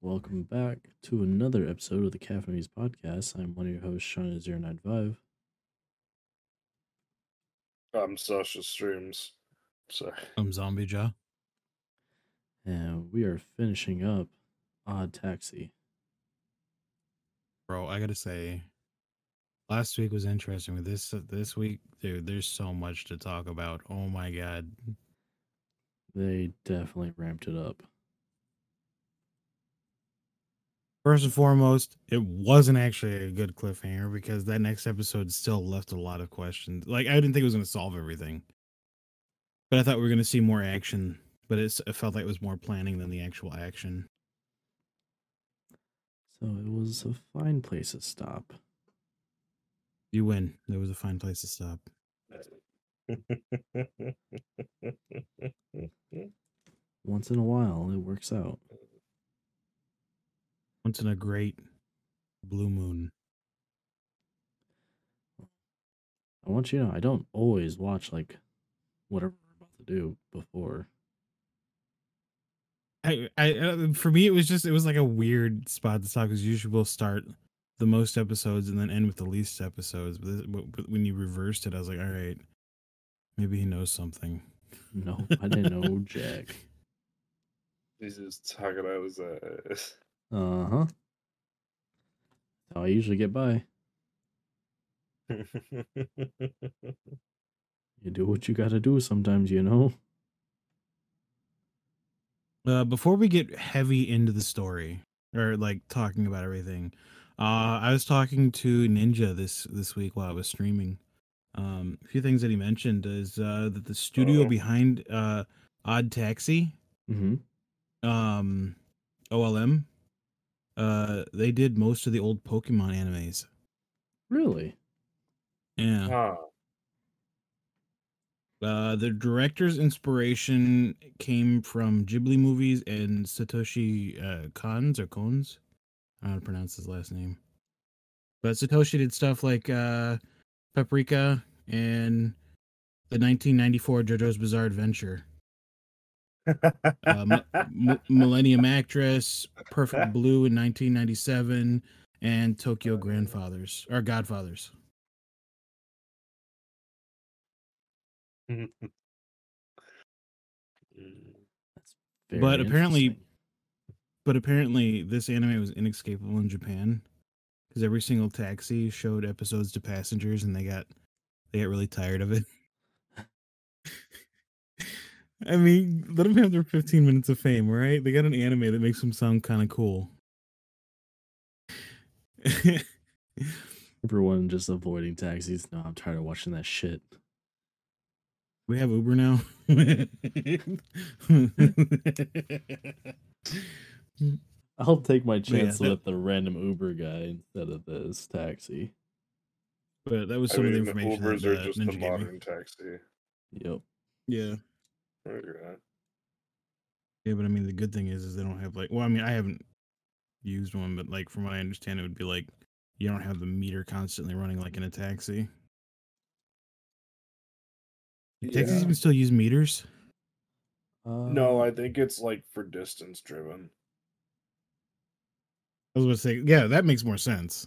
Welcome back to another episode of the Caffeinated Podcast. I'm one of your hosts, Seany095. I'm Sasha Streams. Sorry. I'm Zombie Jah. And we are finishing up Odd Taxi. Bro, I gotta say, last week was interesting. But this this week, dude, there's so much to talk about. Oh my god. They definitely ramped it up. First and foremost, it wasn't actually a good cliffhanger because that next episode still left a lot of questions. Like I didn't think it was going to solve everything, but I thought we were going to see more action. But it's, it felt like it was more planning than the actual action. So it was a fine place to stop. You win. There was a fine place to stop. Once in a while, it works out. Once in a great blue moon. I want you to know, I don't always watch like whatever we're about to do before. I, I, uh, for me, it was just, it was like a weird spot to talk because usually we'll start the most episodes and then end with the least episodes. But, this, but, but when you reversed it, I was like, all right, maybe he knows something. No, I didn't know Jack. He's just talking out his ass. Uh huh. How I usually get by. You do what you gotta do sometimes, you know? Uh, before we get heavy into the story or like talking about everything, uh, I was talking to Ninja this this week while I was streaming. Um, a few things that he mentioned is uh, that the studio Oh. behind uh, Odd Taxi, Mm-hmm. um, OLM, uh, they did most of the old Pokemon animes. Really? Yeah. Huh. Uh, the director's inspiration came from Ghibli movies and Satoshi uh, Kon's or Kones. I don't know how to pronounce his last name. But Satoshi did stuff like uh, Paprika and the 1994 JoJo's Bizarre Adventure, uh, M- Millennium Actress, Perfect Blue in 1997, and Tokyo Grandfathers or Godfathers. But apparently- But apparently, this anime was inescapable in Japan because every single taxi showed episodes to passengers, and they got they got really tired of it. I mean, let them have their 15 minutes of fame, right? They got an anime that makes them sound kind of cool. everyone just avoiding taxis. No, I'm tired of watching that shit. we have Uber now. I'll take my yeah, chance that- with the random Uber guy instead of this taxi. but that was I some mean, of the information Ubers that are uh, just Ninja the gave modern taxi. Yep. Yeah. Okay. Yeah, but I mean, the good thing is, is they don't have like. Well, I mean, I haven't used one, but like from what I understand, it would be like you don't have the meter constantly running like in a taxi. Do Taxis Yeah. even still use meters. Uh, No, I think it's like for distance driven. I was going to say, yeah, that makes more sense.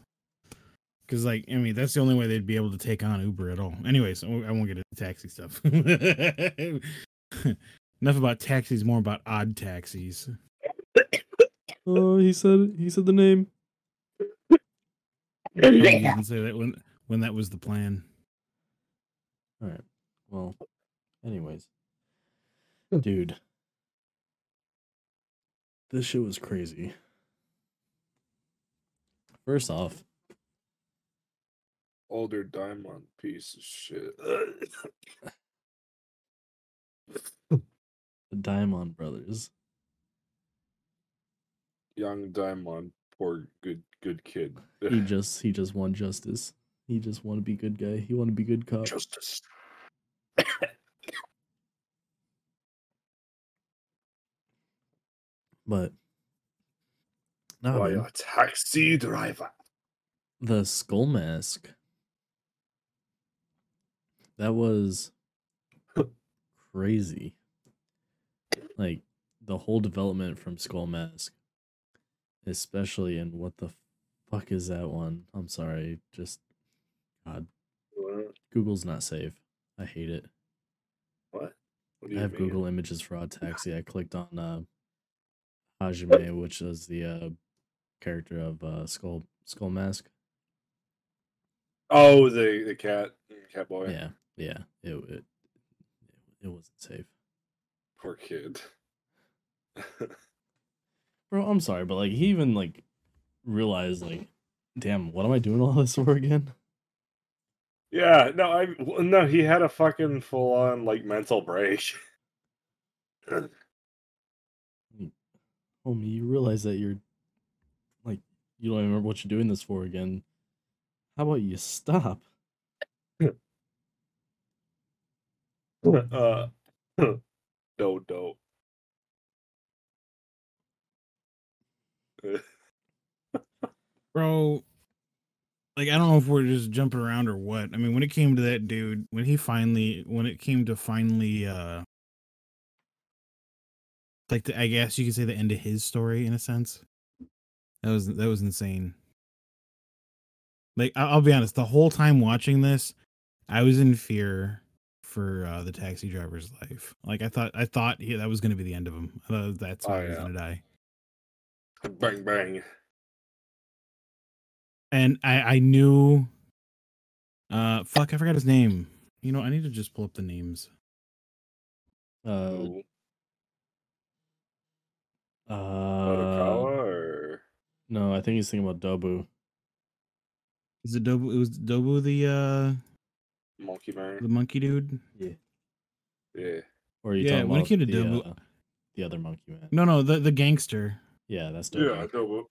Because, like, I mean, that's the only way they'd be able to take on Uber at all. Anyways, I won't I won't get into taxi stuff. Enough about taxis, more about odd taxis. Oh, he said he said the name. I didn't even say that when when that was the plan. All right. Well, anyways, hmm. dude, this shit was crazy. First off, Older Diamond piece of shit. the Diamond Brothers. Young Diamond, poor good good kid. He just he just won justice. He just want to be good guy. He want to be good cop. Justice. But no, man, a taxi driver? the skull mask. That was crazy. Like the whole development from Skull Mask especially in what the fuck is that one? I'm sorry, just God, What? Google's not safe. I hate it. What? What I have mean? Google Images for Odd Taxi. I clicked on uh, Hajime, which is the uh, character of uh, Skull Skull Mask. Oh, the the cat cat boy. Yeah, yeah. It it it wasn't safe, Poor kid. bro. I'm sorry, but like he even like realized like, damn, what am I doing all this for again? yeah. No, I no. He had a fucking full on like mental break. Homie, you realize that you're like you don't even remember what you're doing this for again. How about you stop? uh, no, no. bro like i don't know if we're just jumping around or what. I mean when it came to that dude when he finally when it came to finally uh like the, i guess you could say the end of his story in a sense. That was that was insane. Like I- i'll be honest the whole time watching this i was in fear for uh the taxi driver's life like i thought i thought he, that was going to be the end of him I thought that's why Oh, he was yeah. going to die bang bang. and I I knew uh fuck I forgot his name. You know, I need to just pull up the names. Uh, uh, Odokawa or no, I think he's thinking about Dobu. Is it Dobu it was Dobu the uh Monkey Man. the monkey dude? Yeah. Yeah. Or are you Yeah, talking when it about the, Dobu- uh, the other monkey man? No, no, the the gangster. Yeah, that's Dobu. Yeah. No,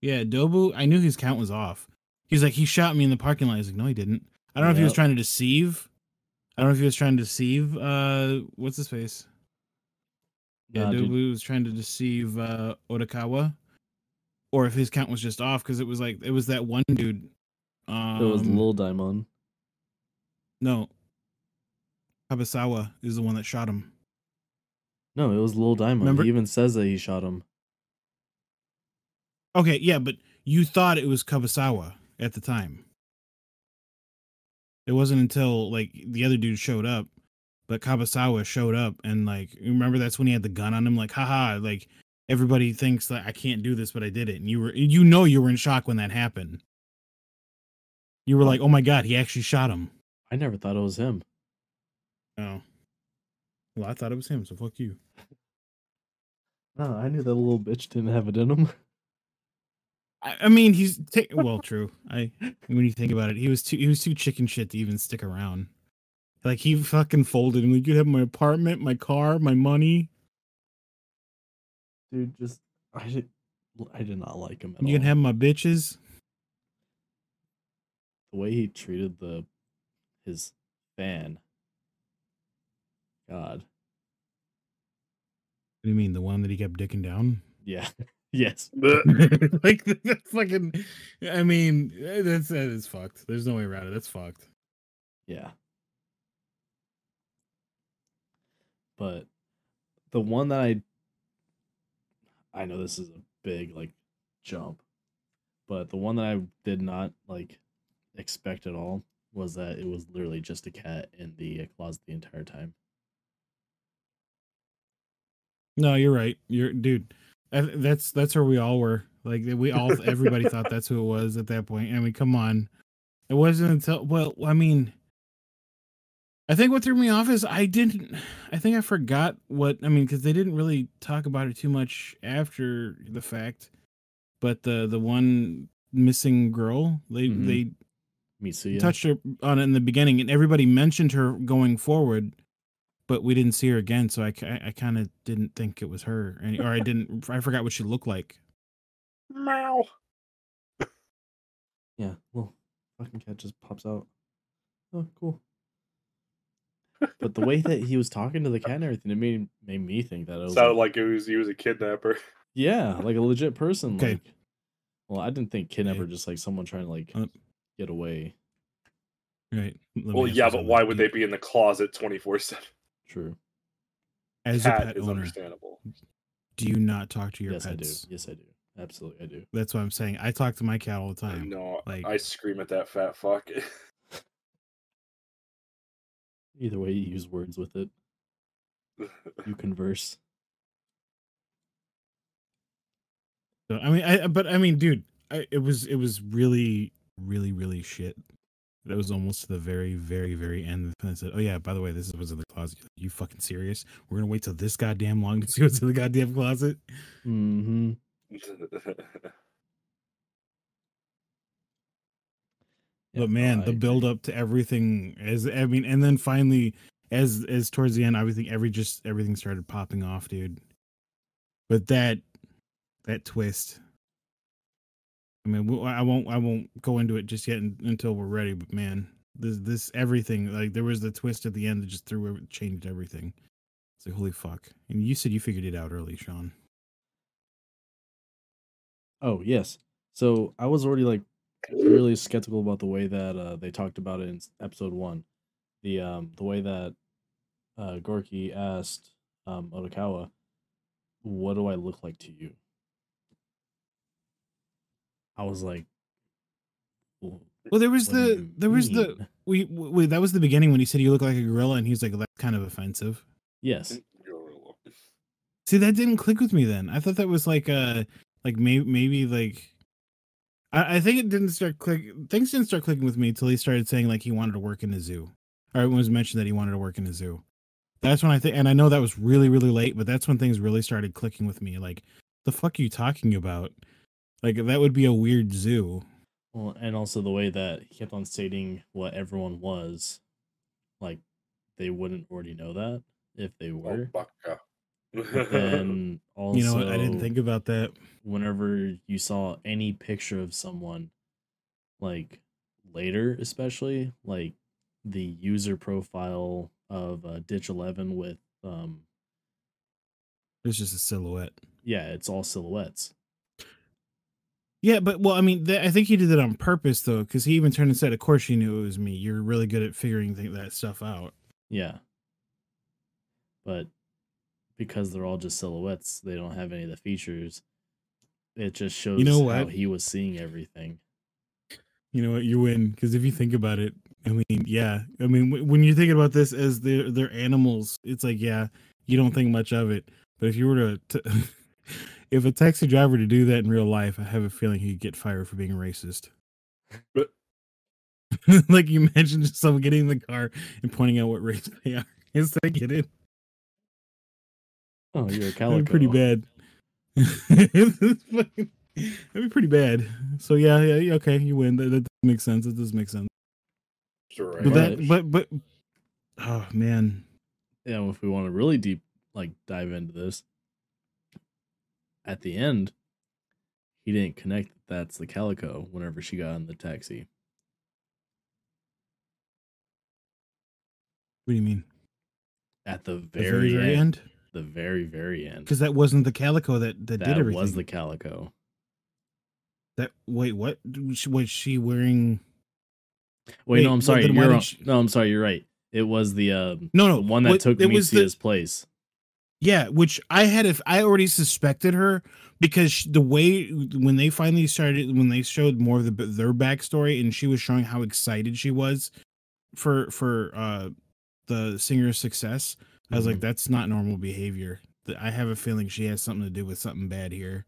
Yeah, Dobu, I knew his count was off. He's like he shot me in the parking lot. He's like, "No, he didn't." I don't know if he was trying to deceive. I don't know if he was trying to deceive uh what's his face? Yeah, Nah, dude, Dobu was trying to deceive uh Odokawa. Or if his count was just off because it was like it was that one dude. Um, it was Lil Diamond. No. Kabasawa is the one that shot him. No, it was Lil Diamond. Remember- He even says that he shot him. Okay, yeah, but you thought it was Kabasawa at the time. It wasn't until like the other dude showed up, but Kabasawa showed up and like you remember that's when he had the gun on him, like, haha, like everybody thinks that I can't do this, but I did it. And you were you know you were in shock when that happened. You were like, Oh my god, he actually shot him. I never thought it was him. Oh. Well, I thought it was him, so fuck you. No, I knew that little bitch didn't have it in him. I, I mean, he's ta- well, true. I when you think about it, he was too he was too chicken shit to even stick around. Like he fucking folded and like you have my apartment, my car, my money. Dude, just I did, I did not like him at You all. can have my bitches. the way he treated the his fan. God, What do you mean the one that he kept dicking down? yeah, yes. Bleh. like that fucking. I mean, eh, that's that is fucked. There's no way around it. That's fucked. Yeah. But the one that I I know this is a big like jump, but the one that I did not like expect at all was that it was literally just a cat in the closet the entire time. No, you're right. You're dude. That's that's where we all were. Like we all, everybody thought that's who it was at that point. I mean, come on. It wasn't until well, I mean, I think what threw me off is I didn't. I think I forgot what I mean because they didn't really talk about it too much after the fact. But the the one missing girl, they Mhm. they Mitsuya. touched her on it in the beginning, and everybody mentioned her going forward, but we didn't see her again. So I, I, kind of didn't think it was her, and, or I didn't. I forgot what she looked like. Meow. Yeah, well, fucking cat just pops out. Oh, cool. But the way that he was talking to the cat and everything, it made made me think that it was Sounded like, like it was he was a kidnapper. yeah, like a legit person. Okay. Like, well, I didn't think kidnapper Okay. just like someone trying to like Uh, get away. Right. Let Well, yeah, but why would they be in the closet twenty four seven? True. As a pet is owner, understandable. do you not talk to your yes, pets? I do. Yes, I do. Absolutely, I do. That's what I'm saying. I talk to my cat all the time. No, like- I scream at that fat fuck. Either way, you use words with it. You converse. So I mean, I but I mean, dude, I, it was it was really really really shit. That was almost to the very very very end. And I said, "Oh yeah, by the way, this is what's in the closet. You fucking serious? We're gonna wait till this goddamn long to see what's in the goddamn closet." Mm-hmm. but man, the build up to everything as I mean, and then finally, as as towards the end, everything every just everything started popping off, dude. But that that twist. I mean, I won't I won't go into it just yet until we're ready. But man, this this everything like there was the twist at the end that just threw every- changed everything. It's like holy fuck! And you said you figured it out early, Sean. Oh yes. So I was already like really skeptical about the way that uh, they talked about it in episode one. The um the way that uh, Goriki asked um, Odokawa, "What do I look like to you?" I was like, "Well, Well, there was the there was the mean?" we, we that was the beginning when he said you look like a gorilla, and he's like that's kind of offensive. yes, See, that didn't click with me then. I thought that was like uh like maybe maybe like I, I think it didn't start click things didn't start clicking with me until he started saying like he wanted to work in a zoo. Or it was mentioned that he wanted to work in a zoo. That's when I think and I know that was really, really late, but that's when things really started clicking with me. Like, the fuck are you talking about? Like that would be a weird zoo. Well, and also the way that he kept on stating what everyone was, like they wouldn't already know that if they Oh, were. And also, you know what? I didn't think about that. whenever you saw any picture of someone, like later, especially like the user profile of uh, Ditch Eleven with um, It's just a silhouette. yeah, it's all silhouettes. Yeah, but well, I mean, th- I think he did it on purpose though, because he even turned and said, "Of course, you knew it was me. You're really good at figuring th- that stuff out." Yeah, but because they're all just silhouettes, they don't have any of the features. It just shows you know how he was seeing everything. You know what? You win because if you think about it, I mean, yeah, I mean, w- when you're thinking about this as they're they're animals, it's like, yeah, you don't think much of it. But if you were to, t- if a taxi driver to do that in real life, I have a feeling he'd get fired for being racist. But- like you mentioned, just someone getting in the car and pointing out what race they are. Is that get it? Oh, you're a That'd calico. pretty bad. It's fucking- That'd be pretty bad. So yeah, yeah, yeah, okay, you win. That, that does make sense. It does make sense. Sure, But right. that, but but, oh man, Yeah, if we want to really deep like dive into this, at the end, he didn't connect that that's the calico whenever she got in the taxi. what do you mean? At the The very, end, the very very end. Because that wasn't the calico that that, that did everything. was the calico. that wait, what was she- wearing? Wait, Wait, no, I'm sorry. You're she- No, I'm sorry. You're right. It was the um No, the no, one that what- took it was the- place. Yeah, which I had if I already suspected her because the way when they finally started when they showed more of the, their backstory and she was showing how excited she was for for uh the singer's success, I was like, Mhm. that's not normal behavior. I have a feeling she has something to do with something bad here.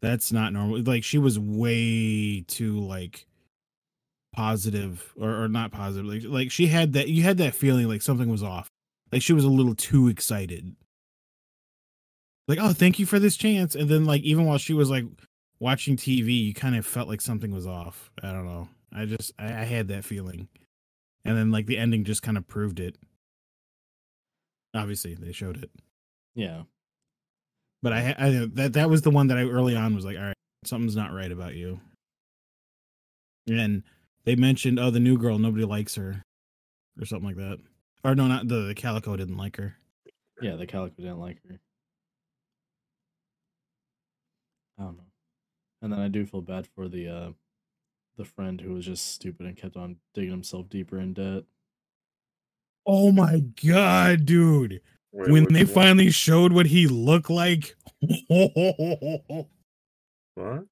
That's not normal. Like she was way too like positive or, or not positive. Like like she had that you had that feeling like something was off. Like she was a little too excited. Like, oh, thank you for this chance. And then like even while she was like watching TV, you kind of felt like something was off. I don't know. I just I, I had that feeling. And then like the ending just kind of proved it. Obviously, they showed it. Yeah. But I, I that that was the one that I early on was like, all right, something's not right about you. And they mentioned, oh, the new girl, nobody likes her, or something like that. Or no, not the, the calico didn't like her. Yeah, the calico didn't like her. I don't know. And then I do feel bad for the uh the friend who was just stupid and kept on digging himself deeper in debt. Oh my god, dude! Wait, when which they one? finally showed what he looked like, What?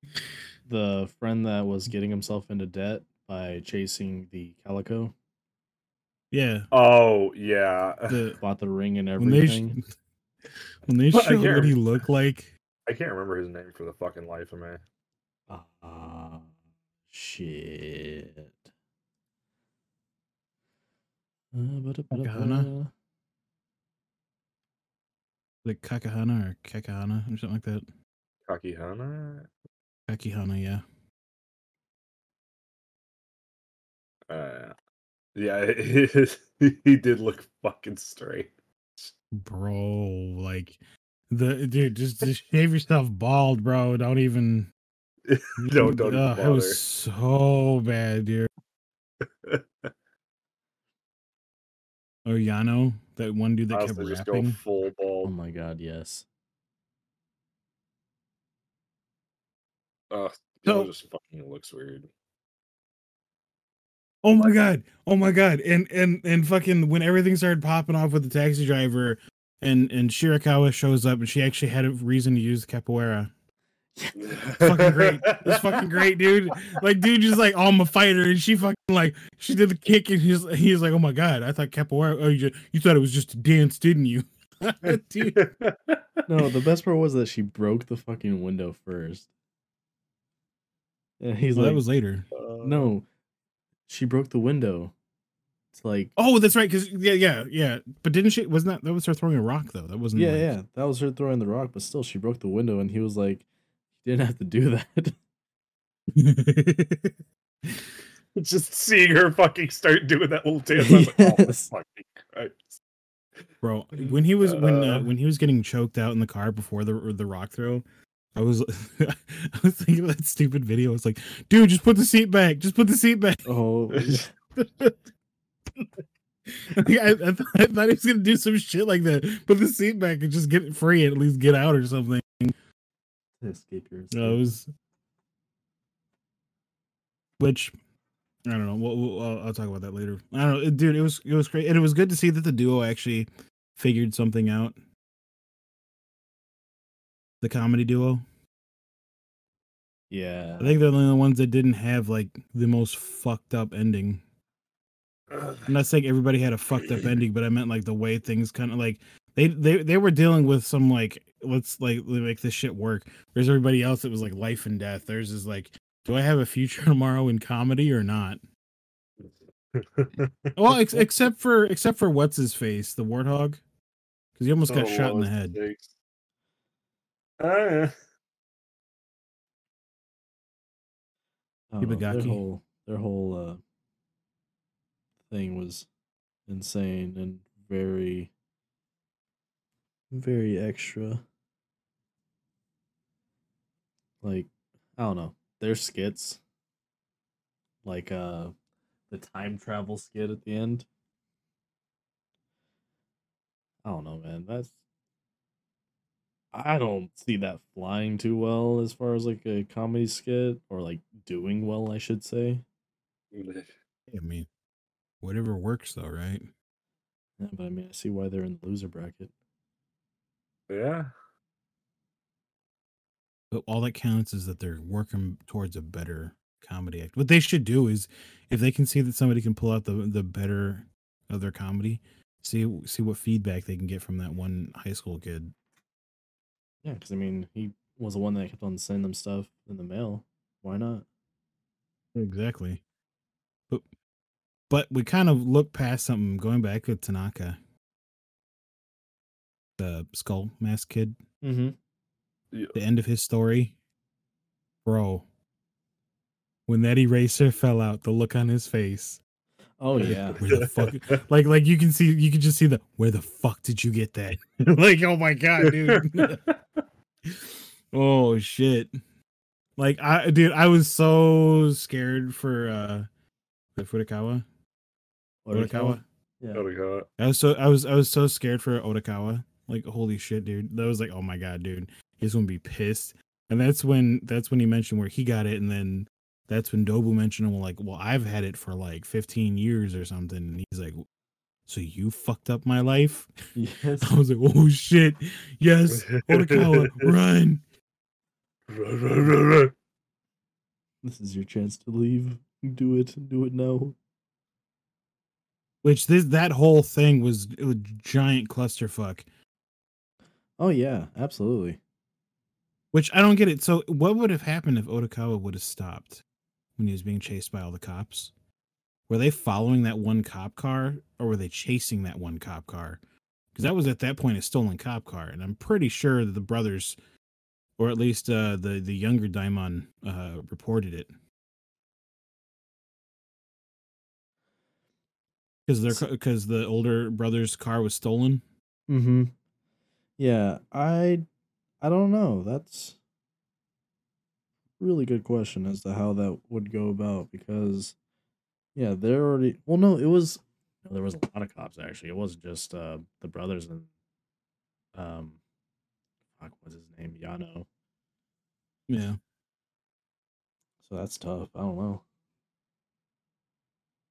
The friend that was getting himself into debt by chasing the calico Yeah. Oh yeah. The bought the ring and when they sh- everything. when they showed what he looked like. I can't remember his name for the fucking life of me. Ah, shit. Uh. Like Kakahana or Kakahana or something like that. Kakihana? Kakihana, yeah. Uh, yeah, he did look fucking straight. Bro, like the dude, just, just shave yourself bald, bro. Don't even Don't- don't even Ugh, It was so bad, dude. Oh, Yano, that one dude that kept Honestly, just go rapping. full Oh my god, yes. Ugh, So- just fucking looks weird. Oh my god! Oh my god! And and and fucking when everything started popping off with the taxi driver, and and Shirakawa shows up, and she actually had a reason to use capoeira. Fucking great! It's fucking great, dude. Like, dude, just like, oh, I'm a fighter, and she fucking like, she did the kick, and he's he's like, oh my god, I thought capoeira. Oh, you, ju- you thought it was just a dance, didn't you? dude, No, the best part was that she broke the fucking window first. And he's well, like, that was later. Uh, no, she broke the window. It's like, Oh, that's right. Because yeah, yeah, yeah. But didn't she? Wasn't that that was her throwing a rock though? That wasn't. yeah, like- yeah, that was her throwing the rock, but still, she broke the window, and he was like, "You didn't have to do that." just seeing her fucking start doing that little dance. I was like, oh my fucking Christ. bro. When he was when uh, Uh. when he was getting choked out in the car before the the rock throw, I was I was thinking of that stupid video. It's like, dude, just put the seat back. Just put the seat back. oh, I, I, th- I thought he was gonna do some shit like that. Put the seat back and just get it free and at least get out or something. escape your it was. Which I don't know. We'll, we'll, I'll, I'll talk about that later. I don't know, it- dude. It was it was great, and it was good to see that the duo actually figured something out. The comedy duo. yeah. I think they're the only ones that didn't have like the most fucked up ending. I'm not saying everybody had a fucked up ending, but I meant like the way things kind of like they they they were dealing with some like let's like make this shit work. There's everybody else that was like life and death. There's is like, do I have a future tomorrow in comedy or not? Well, ex- except for except for what's his face, the warthog, because he almost got Oh, shot in the head. takes? Uh, I their whole their whole uh, thing was insane and very very extra. Like I don't know, their skits, like uh, the time travel skit at the end. I don't know, man. That's I don't see that flying too well as far as like a comedy skit or like doing well, I should say. I mean, whatever works though, right? Yeah, but I mean, I see why they're in the loser bracket. yeah. But all that counts is that they're working towards a better comedy act. What they should do is, if they can see that somebody can pull out the the better of their comedy, see see what feedback they can get from that one high school kid. Yeah, because I mean, he was the one that kept on sending them stuff in the mail. Why not? Exactly. But but we kind of look past something. Going back to Tanaka, the skull mask kid, Mm-hmm. the end of his story, bro. When that eraser fell out, the look on his face. Oh yeah. Where the fuck like like you can see you can just see the where the fuck did you get that like oh my god dude oh shit like i dude i was so scared for uh for Furukawa Odokawa Yeah. My God. I was so I was I was so scared for Odokawa like holy shit dude that was like oh my god dude he's gonna be pissed and that's when that's when he mentioned where he got it and then that's when Dobu mentioned well like well I've had it for like 15 years or something and he's like so you fucked up my life Yes. I was like, oh shit, yes, Otakawa, run. This is your chance to leave. Do it. Do it now. Which this that whole thing was a giant clusterfuck. Oh yeah, absolutely. Which I don't get it. So what would have happened if Odokawa would have stopped when he was being chased by all the cops? Were they following that one cop car or were they chasing that one cop car? Because that was at that point a stolen cop car, and I'm pretty sure that the brothers, or at least uh, the the younger Daimon, uh, reported it. Because their because the older brother's car was stolen. Mm-hmm. Yeah, I I don't know. That's a really good question as to how that would go about because yeah, they're already well no, it was there was a lot of cops actually. It wasn't just uh the brothers and um fuck what's his name? Yano. Yeah. So that's tough. I don't know.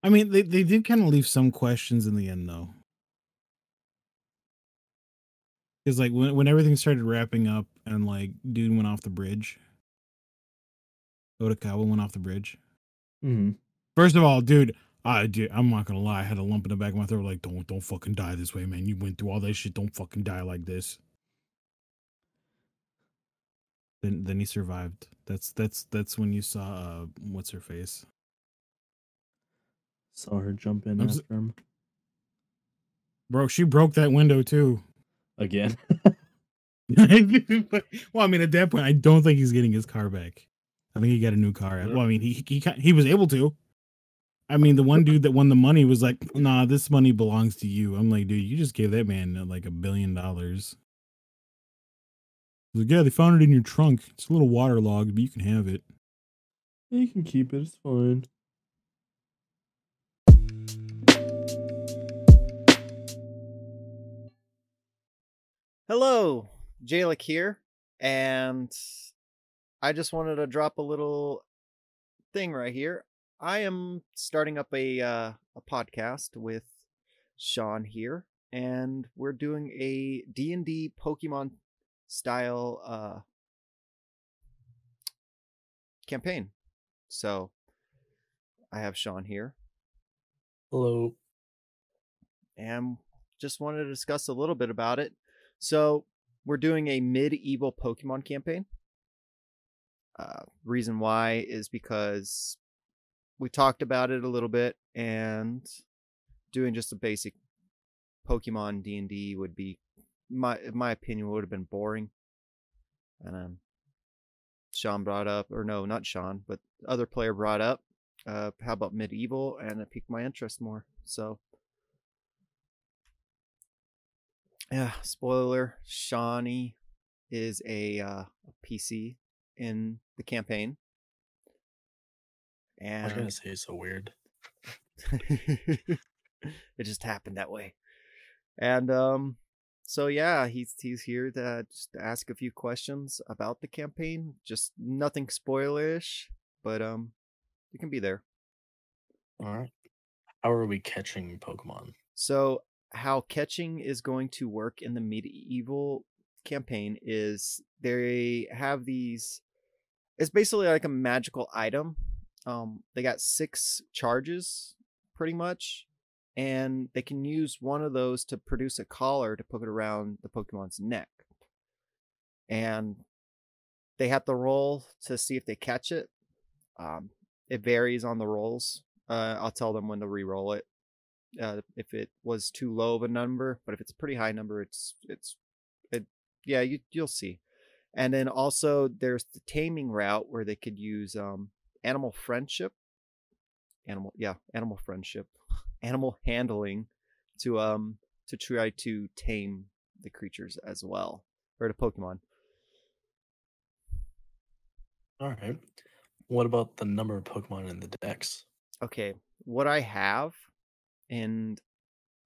I mean, they, they did kind of leave some questions in the end, though. Because, like, when, when everything started wrapping up and, like, dude went off the bridge, Odokawa went off the bridge. Mm-hmm. First of all, dude, I dude, I'm not gonna lie, I had a lump in the back of my throat. Like, don't don't fucking die this way, man. You went through all that shit. Don't fucking die like this. Then then he survived. That's that's that's when you saw uh what's her face. Saw her jump in I'm after him Bro, she broke that window too. again. well, I mean, at that point, I don't think he's getting his car back. I think he got a new car. Well, I mean, he he he was able to. I mean, the one dude that won the money was like, "Nah, this money belongs to you." I'm like, dude, you just gave that man uh, like a billion dollars. Like, yeah, they found it in your trunk. It's a little waterlogged, but you can have it. you can keep it. It's fine. Hello, Jalik here, and I just wanted to drop a little thing right here. I am starting up a uh, a podcast with Sean here, and we're doing a D and D Pokemon style uh, campaign. So I have Sean here, Hello. and just wanted to discuss a little bit about it. So we're doing a medieval Pokemon campaign. Uh, reason why is because we talked about it a little bit, and doing just a basic Pokemon D and D would be, my my opinion, would have been boring. And um, Sean brought up, or no, not Sean, but other player brought up, uh, how about medieval, and it piqued my interest more. So yeah, spoiler, Shawnee is a, uh, a PC in the campaign. And I was gonna say it's so weird. it just happened that way. And um so yeah, he's he's here to just ask a few questions about the campaign. Just nothing spoilerish, but um you can be there. All right. How are we catching Pokemon? So, how catching is going to work in the medieval campaign is they have these. It's basically like a magical item. Um, they got six charges, pretty much, and they can use one of those to produce a collar to put it around the Pokemon's neck. And they have to roll to see if they catch it. Um, it varies on the rolls. Uh, I'll tell them when to re-roll it uh, if it was too low of a number, but if it's a pretty high number, it's it's it yeah you you'll see. And then also there's the taming route where they could use um animal friendship, animal yeah animal friendship, animal handling to um to try to tame the creatures as well or the Pokemon. All right. What about the number of Pokemon in the decks? okay, what I have, and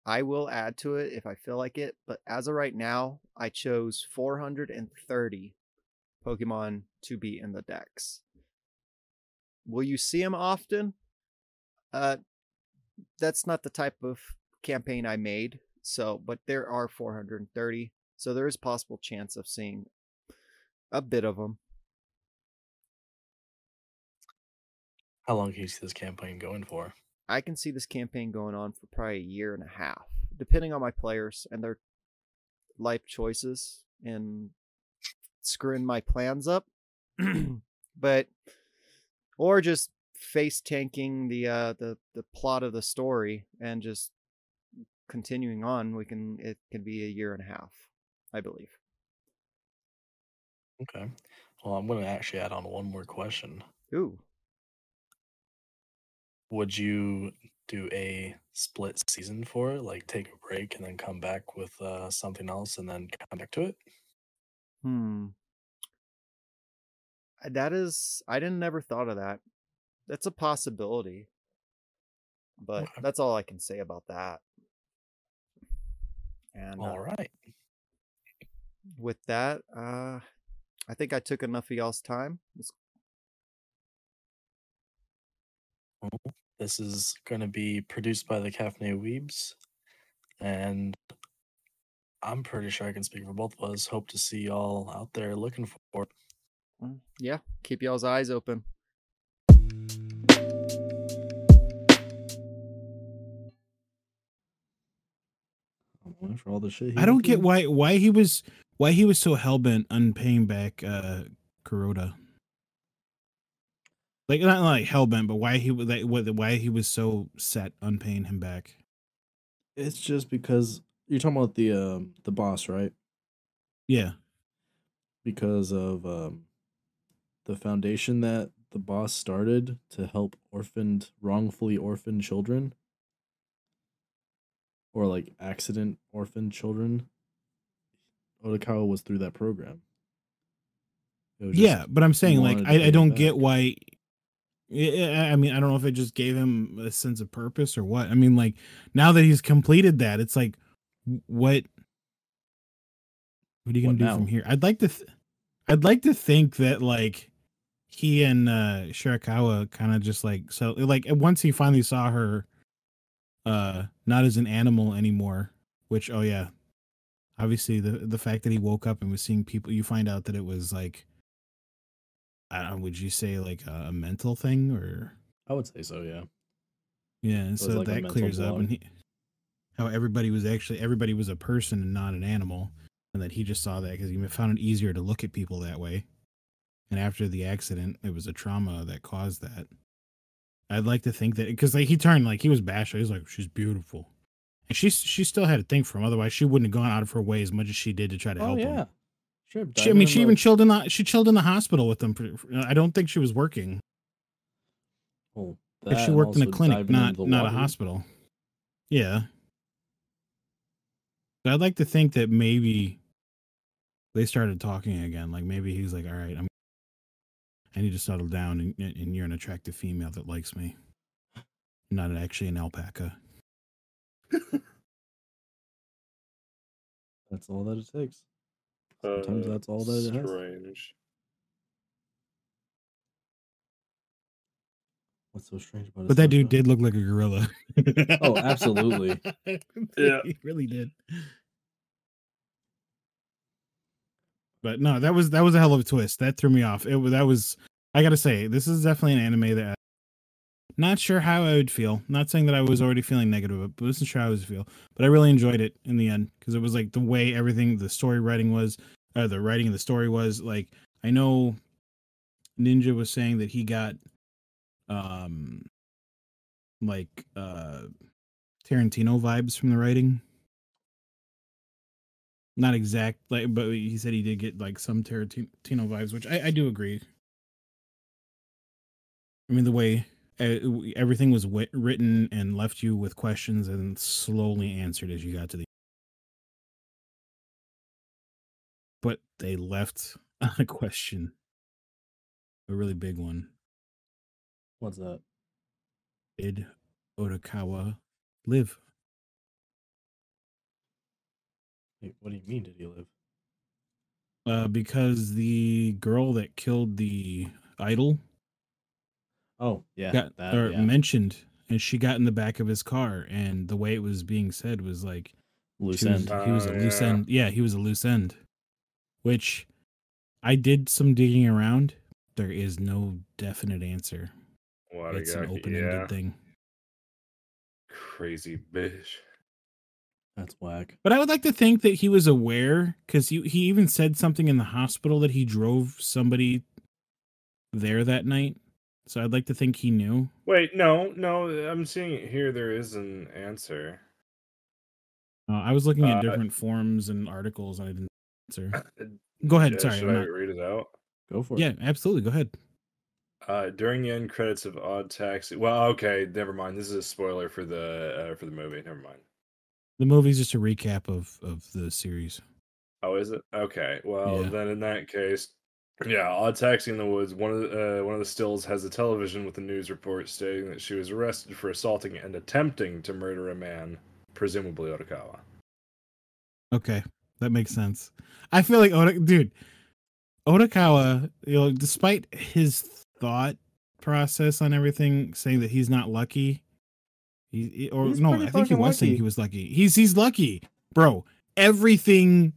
I will add to it if I feel like it. But as of right now, I chose 430 Pokemon to be in the decks. Will you see them often? Uh, that's not the type of campaign I made. So, but there are 430. So there is possible chance of seeing a bit of them. How long can you see this campaign going for? I can see this campaign going on for probably a year and a half, depending on my players and their life choices and screwing my plans up. but or just face tanking the uh the the plot of the story and just continuing on we can it can be a year and a half i believe Okay. Well, I'm going to actually add on one more question. ooh Would you do a split season for it, like take a break and then come back with uh, something else and then come back to it? hmm. Uh, that is i didn't never thought of that. That's a possibility. But Okay. that's all i can say about that. And uh, All right. with that uh i think i took enough of y'all's time. Let's- Well, This is going to be produced by the Caffeinated Weebs, and I'm pretty sure I can speak for both of us. Hope to see y'all out there looking for it. mm, yeah keep y'all's eyes open For all the shit. he I don't get through? why why he was why he was so hell bent on paying back uh Kuroda. Like not like hell bent, but why he was like what why he was so set on paying him back. It's just because you're talking about the um the boss, right? Yeah. Because of um the foundation that the boss started to help orphaned wrongfully orphaned children or like accident orphaned children. Odokawa was through that program. Yeah, but I'm saying like I, I don't get why I mean, I don't know if it just gave him a sense of purpose or what. I mean, like now that he's completed that, it's like, what? What are you gonna What do now? from here? I'd like to, th- I'd like to think that like he and uh Shirakawa kind of just like so like once he finally saw her, uh, not as an animal anymore. Which oh yeah, obviously the the fact that he woke up and was seeing people, you find out that it was like I don't would you say like a, a mental thing or I would say so, yeah. yeah, and so like that clears up block. and he how everybody was actually everybody was a person and not an animal and that he just saw that because he found it easier to look at people that way. And after the accident, it was a trauma that caused that. I'd like to think that because like he turned like he was bashful. He was like, "She's beautiful," and she she still had a thing for him. Otherwise, she wouldn't have gone out of her way as much as she did to try to Oh help him. yeah. Sure. She, I mean, she even chilled in the she chilled in the hospital with them. For, I don't think she was working. Oh, well, that she worked in a clinic, not not a hospital. Yeah. But I'd like to think that maybe they started talking again. Like maybe he's like, "All right, I'm. I need to settle down, and, and you're an attractive female that likes me, not actually an alpaca." That's all that it takes. Sometimes Uh, that's all that it has. Strange. What's so strange about it? But that dude did look like a gorilla. Oh, absolutely. Yeah. he really did. But no, that was that was a hell of a twist. That threw me off. It was that was I gotta say, this is definitely an anime that not sure how I would feel. Not saying that I was already feeling negative, but wasn't sure how I would feel. But I really enjoyed it in the end because it was like the way everything, the story writing was, or the writing of the story was. Like I know Ninja was saying that he got, um, like uh Tarantino vibes from the writing. Not exact, like, but he said he did get like some Tarantino vibes, which I, I do agree. I mean, the way uh, everything was wit- written and left you with questions and slowly answered as you got to the. But they left a question, a really big one. What's that? Did Odokawa live? Wait, what do you mean? Did he live? Uh, because the girl that killed the idol Oh yeah, got that, or yeah. mentioned, and she got in the back of his car, and the way it was being said was like loose was- end. he was a Oh, loose yeah. end. Yeah, he was a loose end. Which I did some digging around. There is no definite answer. it's an Wadagaki, open-ended yeah. thing. Crazy bitch. That's whack. But I would like to think that he was aware because he he even said something in the hospital that he drove somebody there that night. So I'd like to think he knew. Wait, no, no. I'm seeing it here. There is an answer. Uh, I was looking at Uh, different forums and articles. And I didn't answer. Go ahead. Yeah, Sorry, Should I'm I not- read it out? Go for it. Yeah, absolutely. Go ahead. Uh, during the end credits of Odd Taxi. Well, okay, never mind. This is a spoiler for the uh, for the movie. Never mind. The movie's just a recap of of the series. Oh, is it? Okay. Well, Yeah. then in that case, yeah, Odd Taxi in the Woods. One of the uh, one of the stills has a television with a news report stating that she was arrested for assaulting and attempting to murder a man, presumably Odokawa. Okay, that makes sense. I feel like Oda, dude, Odokawa, you know, despite his thought process on everything, saying that he's not lucky, he, he- or He's no, I think he fucking was saying he was lucky. He's he's lucky, bro. Everything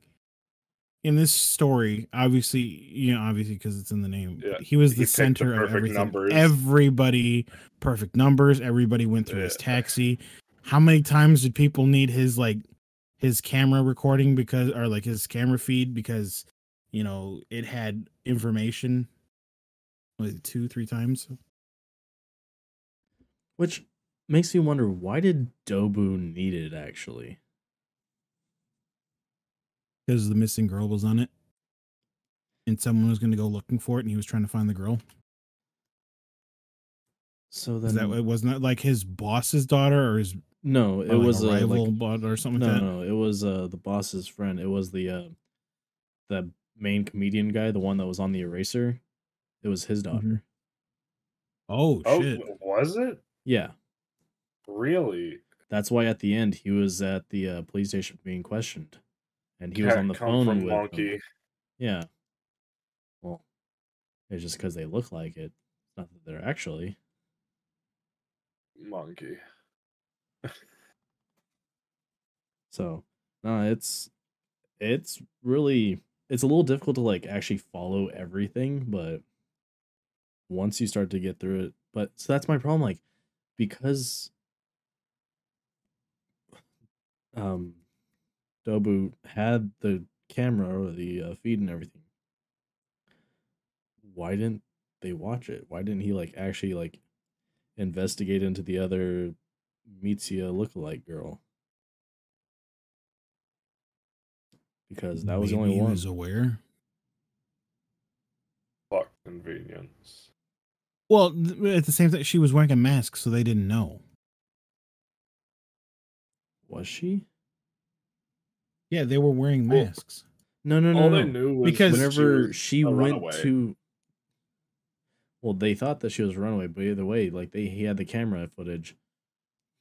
in this story, obviously, you know, obviously because it's in the name, Yeah, he was he the the center of everything. numbers. Everybody, perfect numbers. Everybody went through his taxi. How many times did people need his like his camera recording because or like his camera feed because you know it had information was it two three times Which makes me wonder why did Dobu need it actually? Because the missing girl was on it and someone was going to go looking for it and he was trying to find the girl So is then that it wasn't that like his boss's daughter or his no, it like, was a uh, rival like, bot or something no, like that no, it was uh the boss's friend. It was the uh the main comedian guy, the one that was on the eraser. It was his daughter. Mhm. oh, Oh, shit was it Yeah. really? That's why at the end he was at the uh, police station being questioned, and he was on the phone with them. Monkey. Yeah. Well, it's just because they look like it. It's not that they're actually. Monkey. So no, it's it's really it's a little difficult to like actually follow everything, but once you start to get through it, but so that's my problem. Like because um Dobu had the camera or the uh, feed and everything. Why didn't they watch it? Why didn't he like actually like investigate into the other Mitsuya lookalike girl? Because that was the only he one. was aware Fuck convenience. well th- at the same time she was wearing a mask so they didn't know Was she? Yeah they were wearing masks No, no, no, All no. they knew was Because- Whenever was she went runaway. to, well, they thought that she was a runaway, but either way, like they he had the camera footage,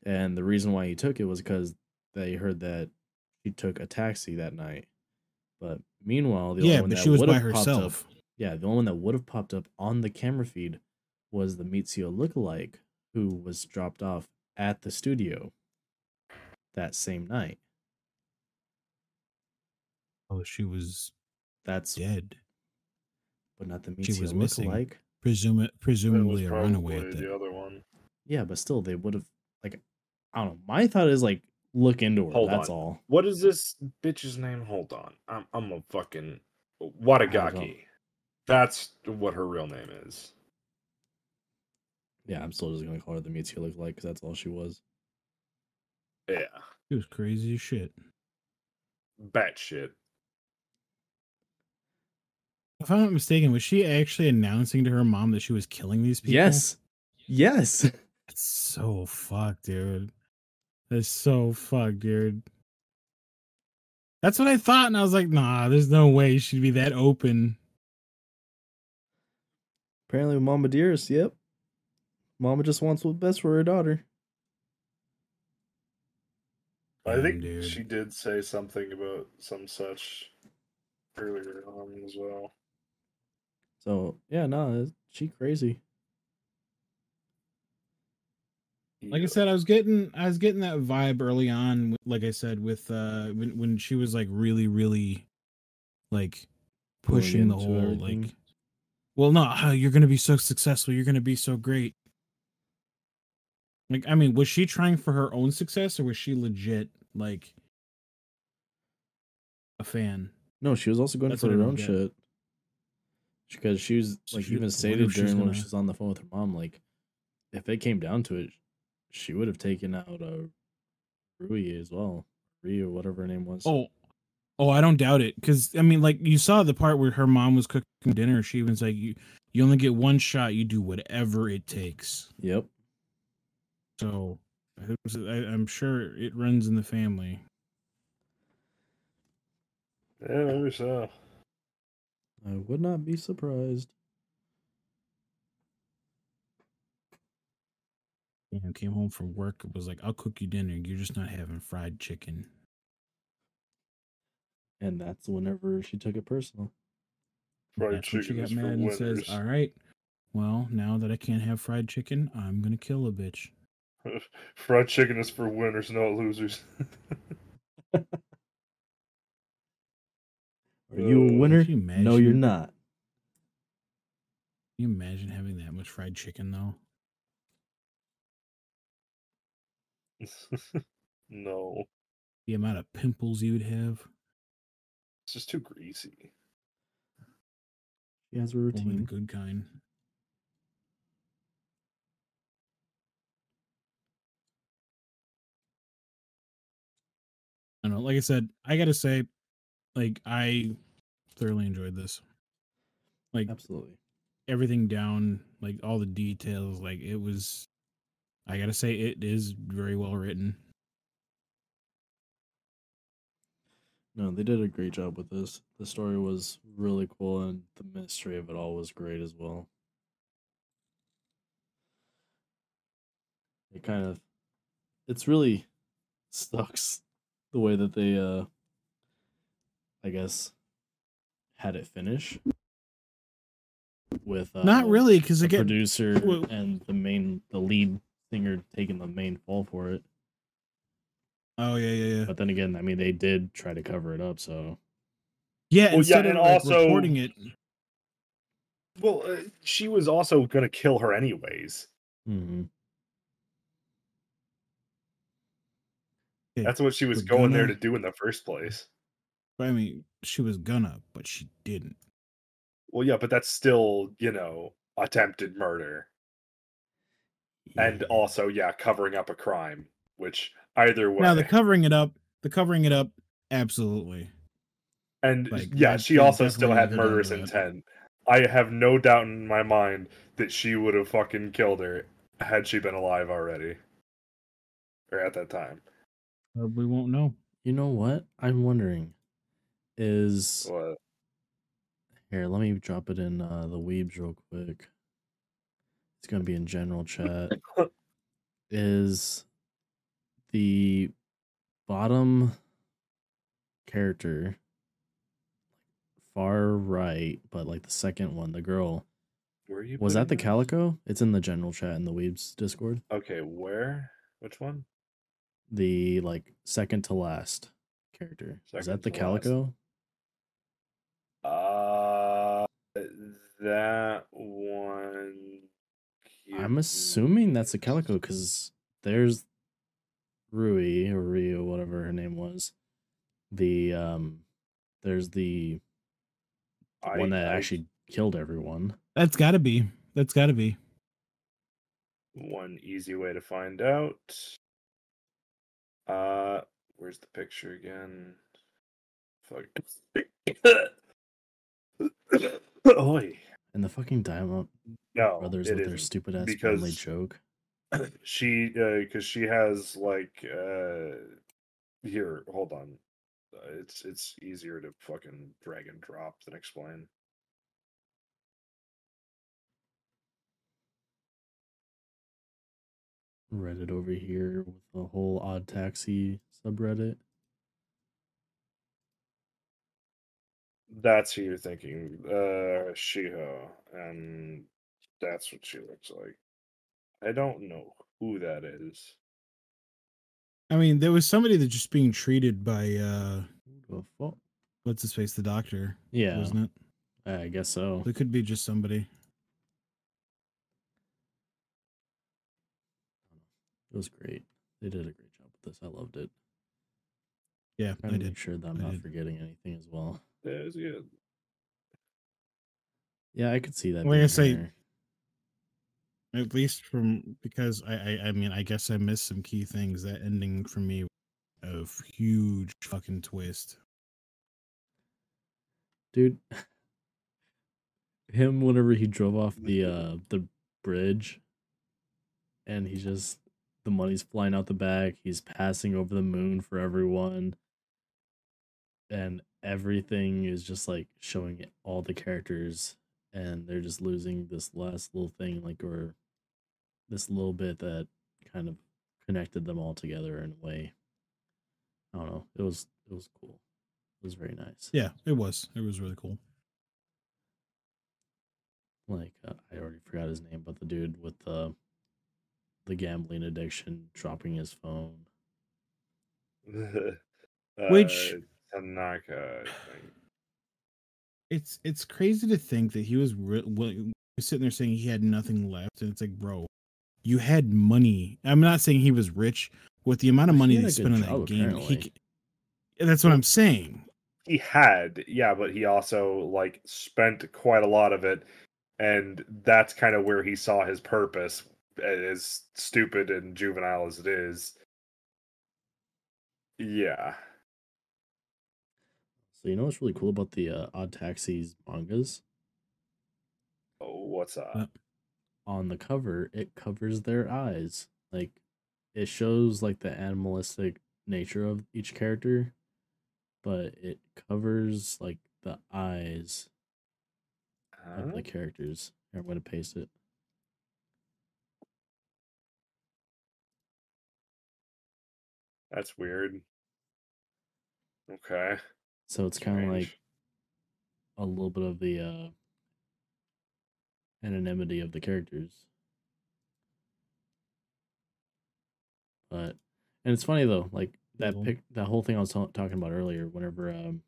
and the reason why he took it was because they heard that she took a taxi that night. But meanwhile, the yeah only one but that she was by have popped up, herself yeah, the only one that would have popped up on the camera feed was the Mitsuya lookalike who was dropped off at the studio that same night. Oh she was That's dead but not the She was missing. like Presume That was presumably a runaway the the other one. Yeah, but still, they would have like, I don't know. My thought is like, look into her. Hold that's on. all. What is this bitch's name? Hold on. I'm I'm a fucking don't- That's what her real name is. Yeah, I'm still just gonna call her the Mitsuya lookalike because that's all she was. Yeah. She was crazy as shit. Batshit. If I'm not mistaken, was she actually announcing to her mom that she was killing these people? Yes, yes. That's so fucked, dude. That's so fucked, dude. That's what I thought, and I was like, nah, there's no way she'd be that open. Apparently, Mama Dearest. Yep. Mama just wants what's best for her daughter. I think dude. she did say something about some such earlier on as well. So yeah, no, she crazy. Like I said, I was getting I was getting that vibe early on, like I said, with uh when when she was like really, really like pushing the whole everything. like well no, how you're gonna be so successful, you're gonna be so great. Like, I mean, was she trying for her own success or was she legit like a fan? No, she was also going That's for her own get. shit. Because she was So like she- even wonder stated if during when gonna- she was on the phone with her mom, like if it came down to it, she would have taken out a Rui as well, Rui or whatever her name was. Oh, oh, I don't doubt it. Because I mean, like you saw the part where her mom was cooking dinner. She was like, "You, you only get one shot. You do whatever it takes." yep. So, I, I'm sure it runs in the family. Yeah, maybe so. I would not be surprised. You know, came home from work. It was like, "I'll cook you dinner. You're just not having fried chicken." And that's whenever she took it personal. Fried That's when she chicken got is for mad and says, winners. "All right, well, now that I can't have fried chicken, I'm gonna kill a bitch." Fried chicken is for winners, not losers. Are you a winner? Could you No, you're not. Can you imagine having that much fried chicken though? no, The amount of pimples you would have. it's just too greasy. She has a routine. Only the routine. good kind. I don't know. Like I said, I gotta say, like I thoroughly enjoyed this. Like Absolutely. everything down, like all the details. Like it was. I gotta say, it is very well written. No, they did a great job with this. The story was really cool, and the mystery of it all was great as well. It kind of, it's really sucks the way that they, uh, I guess, had it finish with uh, Not really, because the again, producer well- and the main, the lead singer taking the main fall for it. oh yeah, yeah, yeah. But then again, I mean, they did try to cover it up, so Yeah, Well, yeah, instead and of like, also- reporting it. Well, uh, she was also gonna kill her anyways. mhm. That's what she was We're going there gonna- to do in the first place. I mean, she was gonna, but she didn't. Well, yeah, but that's still, you know, attempted murder. And also, yeah, covering up a crime, which either way. Now the covering it up, the covering it up, absolutely. and like, yeah, she also still had murderous intent. I have no doubt in my mind that she would have fucking killed her had she been alive already. Or at that time. Uh, we won't know. You know what? I'm wondering is What? here, let me drop it in uh the weebs real quick. It's gonna be in general chat. is the bottom character far right, but like the second one, the girl. Where are you Was that the putting calico? It's in the general chat in the Weebs Discord. Okay, where? Which one? The like second to last character. Is Second that the to last. calico? Uh, that one. I'm assuming that's a calico because there's Rui or Rio, whatever her name was. The um, there's the, the I- one that I- actually killed everyone. That's got to be. That's got to be. one easy way to find out. Uh, where's the picture again? Fuck. Oi. And the fucking Diamond No, Brothers with their stupid ass family joke. she because she has like uh here hold on uh, it's it's easier to fucking drag and drop than explain Reddit over here with the whole odd taxi subreddit. That's who you're thinking uh shiho and that's what she looks like i don't know who that is I mean, there was somebody that's just being treated by uh Who the fuck? what's his face, the doctor, Yeah, wasn't it? I guess so. It could be just somebody. It was great. They did a great job with this. I loved it. Yeah, Trying I did. make sure that I'm I not did. forgetting anything as well. Yeah, it was good. Yeah, I could see that. Like I being say, there. At least from because I, I I mean I guess I missed some key things. That ending for me, a huge fucking twist. dude. Him whenever he drove off the uh the bridge, and he just the money's flying out the back. He's passing over the moon for everyone, and everything is just like showing all the characters, and they're just losing this last little thing, like or this little bit that kind of connected them all together in a way. I don't know. It was it was cool. It was very nice. Yeah, it was. It was really cool. like uh, I already forgot his name, but the dude with the the gambling addiction dropping his phone. Which- Uh, Tanaka, I think. It's it's crazy to think that he was re- wa- sitting there saying he had nothing left, and it's like, bro, you had money. I'm not saying he was rich with the amount of money they spent on that game. He, that's what I'm saying. He had, yeah, but he also like spent quite a lot of it, and that's kind of where he saw his purpose. As stupid and juvenile as it is, yeah. So you know what's really cool about the uh, Odd Taxis mangas? Oh, what's up? Uh, On the cover, it covers their eyes. Like it shows like the animalistic nature of each character, but it covers like the eyes of Huh? the characters. Here, I'm gonna paste it. That's weird. Okay. So it's kind of like a little bit of the uh anonymity of the characters. But and it's funny though, like that Cool. pic, that whole thing I was ta- talking about earlier. Whenever um,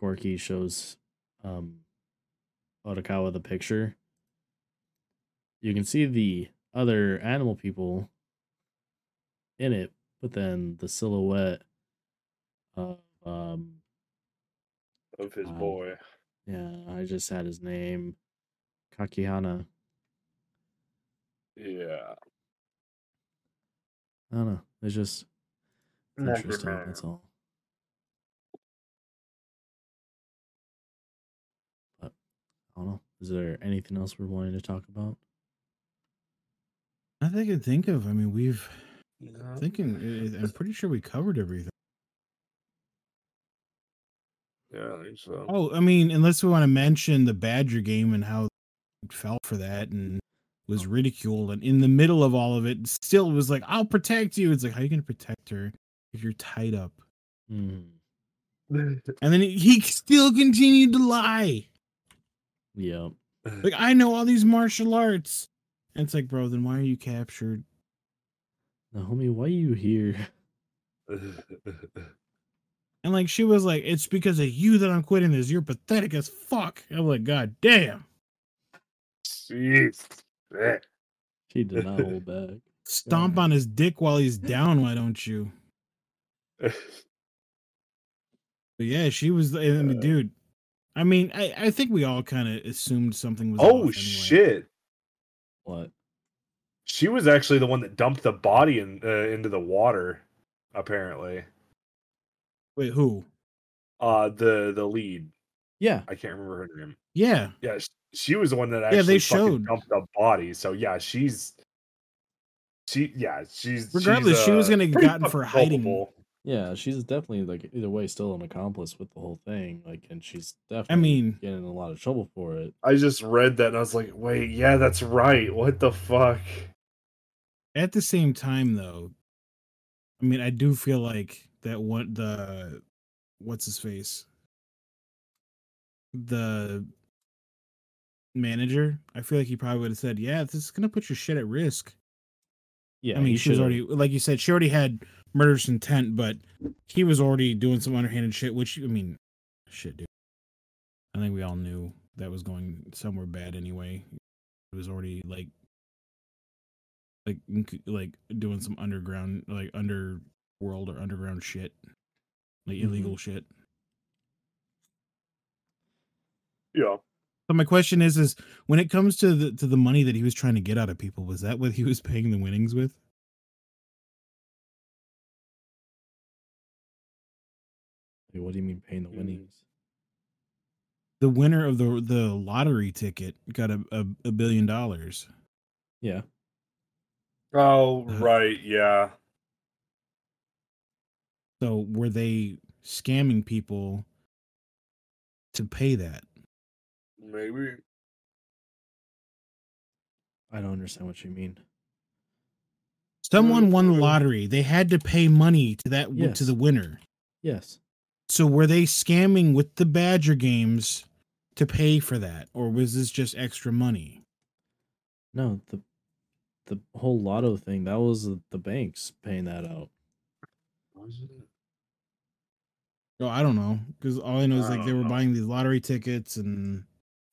Goriki shows um, Odokawa the picture, you can see the other animal people in it, but then the silhouette of um, of his um, boy. yeah, I just had his name, Kakihana. Yeah. I don't know. It's just it's interesting. mind. That's all. But I don't know. Is there anything else we're wanting to talk about? I think I can think of. I mean, we've No. thinking. I'm pretty sure we covered everything. Yeah, I think so. Oh, I mean, unless we want to mention the Badger game and how it fell for that and was ridiculed, and in the middle of all of it, still was like, "I'll protect you." It's like, how you gonna protect her if you're tied up? Hmm. And then he still continued to lie. Yeah. Like, I know all these martial arts. And it's like, bro, then why are you captured? Now, homie, why are you here? And like, she was like, it's because of you that I'm quitting this. You're pathetic as fuck. I'm like, God damn. Jeez. She did not hold back. Stomp on his dick while he's down, why don't you? But yeah, she was. I mean, Uh. dude. I mean, I, I think we all kind of assumed something was. oh anyway. shit! What? She was actually the one that dumped the body in, uh, into the water. Apparently, Wait, who? uh, the the lead. Yeah. I can't remember her name. Yeah, Yeah, sh- she was the one that Yeah, actually they fucking showed. dumped the body. So yeah, she's she yeah she's Regardless, she's, she was uh, gonna get pretty gotten for fucking hiding. culpable. Yeah, she's definitely like either way still an accomplice with the whole thing. Like, and she's definitely I mean- getting in a lot of trouble for it. I just read that and I was like, wait, yeah, that's right. What the fuck? At the same time, though, I mean, I do feel like that one the what's his face, the manager. I feel like he probably would have said, "Yeah, this is gonna put your shit at risk." Yeah, I mean, she was already, like you said, she already had murderous intent, but he was already doing some underhanded shit. Which I mean, shit, dude. I think we all knew that was going somewhere bad anyway. It was already like like like doing some underground like underworld or underground shit, like Mhm. illegal shit. Yeah. But my question is, is when it comes to the to the money that he was trying to get out of people, was that what he was paying the winnings with? Wait, what do you mean paying the Mm. winnings? The winner of the the lottery ticket got a a, a billion dollars. Yeah. Oh, Uh, right. Yeah. So were they scamming people to pay that? Maybe. I don't understand what you mean. Someone won the lottery. They had to pay money to that w to the winner. Yes. So were they scamming with the Badger games to pay for that, or was this just extra money? No, the the whole lotto thing, that was the, the banks paying that out. Oh, I don't know, because all I know is I like they were know. buying these lottery tickets and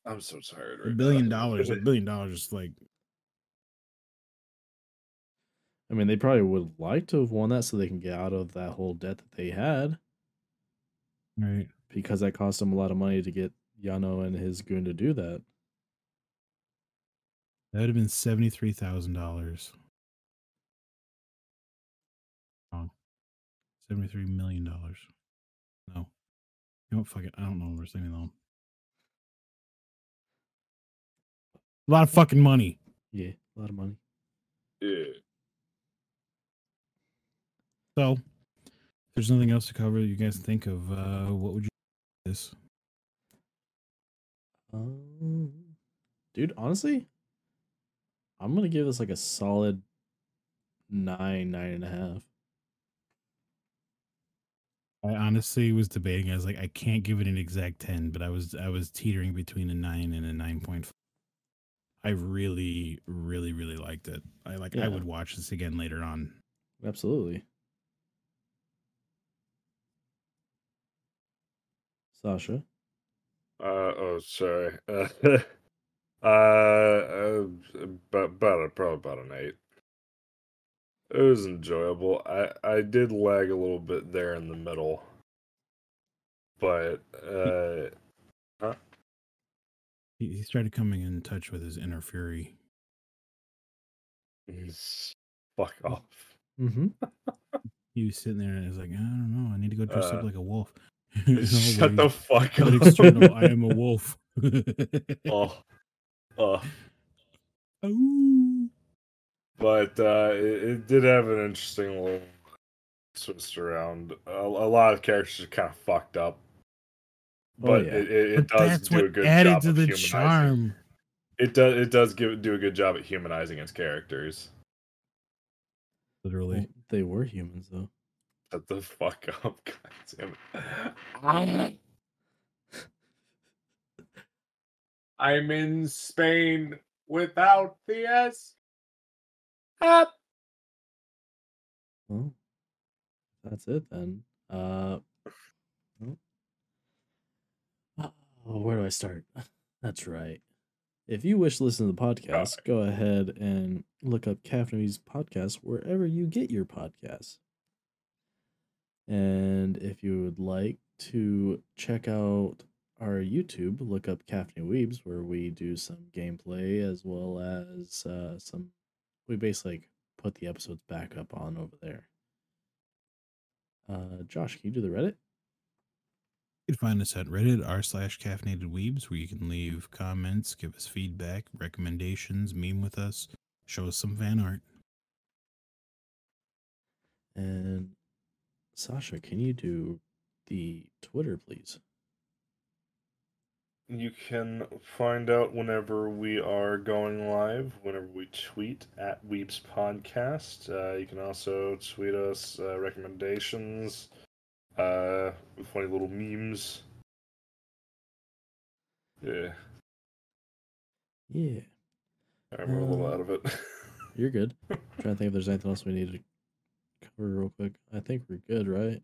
I'm so tired. a billion now. dollars. A billion dollars is like I mean, they probably would like to have won that so they can get out of that whole debt that they had right. because that cost them a lot of money to get Yano and his goon to do that. That would have been seventy three thousand dollars. Oh, seventy three million dollars. No, you know what? Fuck it. I don't know. We're saying alone. A lot of fucking money. Yeah, a lot of money. Yeah. So, if there's nothing else to cover. You guys think of uh, what would you this? Um, dude, honestly, I'm gonna give this like a solid nine, nine and a half. I honestly was debating. I was like, I can't give it an exact ten, but I was I was teetering between a nine and a nine point five. I really, really, really liked it. I like. I would watch this again later on. Absolutely. Sasha. Uh oh, sorry. Uh, uh, uh about about a, probably about an eight. It was enjoyable. I I did lag a little bit there in the middle, but uh, He, he started coming in touch with his inner fury. He's fuck off. Mm-hmm. He was sitting there and was like, I don't know. I need to go dress Uh, up like a wolf. Shut the fuck up. external, I am a wolf. oh, oh. Ooh. But uh, it, it did have an interesting little twist around. A, a lot of characters are kind of fucked up, Oh, but yeah. it, it, it But does that's do a good added job to of the humanizing. charm. It does. It does give do a good job at humanizing its characters. Literally. Well, they were humans though. Shut the fuck up, God damn it. I'm in Spain without the S. Up. Well, that's it then. Uh, oh, where do I start? That's right. If you wish to listen to the podcast, go ahead and look up Caffein's podcast wherever you get your podcasts. And if you would like to check out our YouTube, look up Caffeine Weebs, where we do some gameplay as well as uh, some. We basically like, put the episodes back up on over there. Uh, Josh, can you do the Reddit? You can find us at Reddit r slash caffeinated weebs where you can leave comments, give us feedback, recommendations, meme with us, show us some fan art. And Sasha, can you do the Twitter, please? You can find out whenever we are going live, whenever we tweet at Weebs Podcast. Uh, you can also tweet us uh, recommendations, uh, funny little memes. Yeah, Yeah, I'm a little out of it. you're good. trying to think if there's anything else we need to cover real quick. I think we're good, right?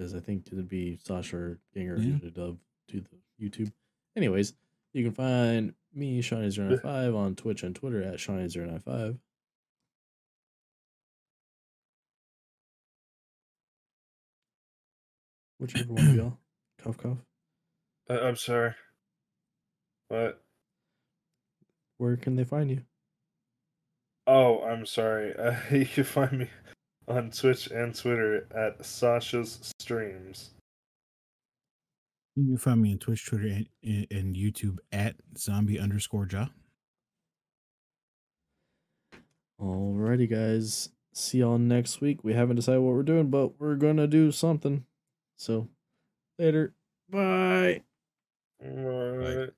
Because I think it'd be Sasha or Ginger Yeah. usually dub to the YouTube. Anyways, You can find me, Seany095, on Twitch and Twitter at Seany095. Whichever one of y'all. Cough, cough. Uh, I'm sorry. What? Where can they find you? Oh, I'm sorry. Uh, you can find me on Twitch and Twitter at Sasha's Streams. You can find me on Twitch, Twitter, and, and- and YouTube at zombie underscore jah. Alrighty, guys. See y'all next week. We haven't decided what we're doing, but we're gonna do something. So, later. Bye. Alright.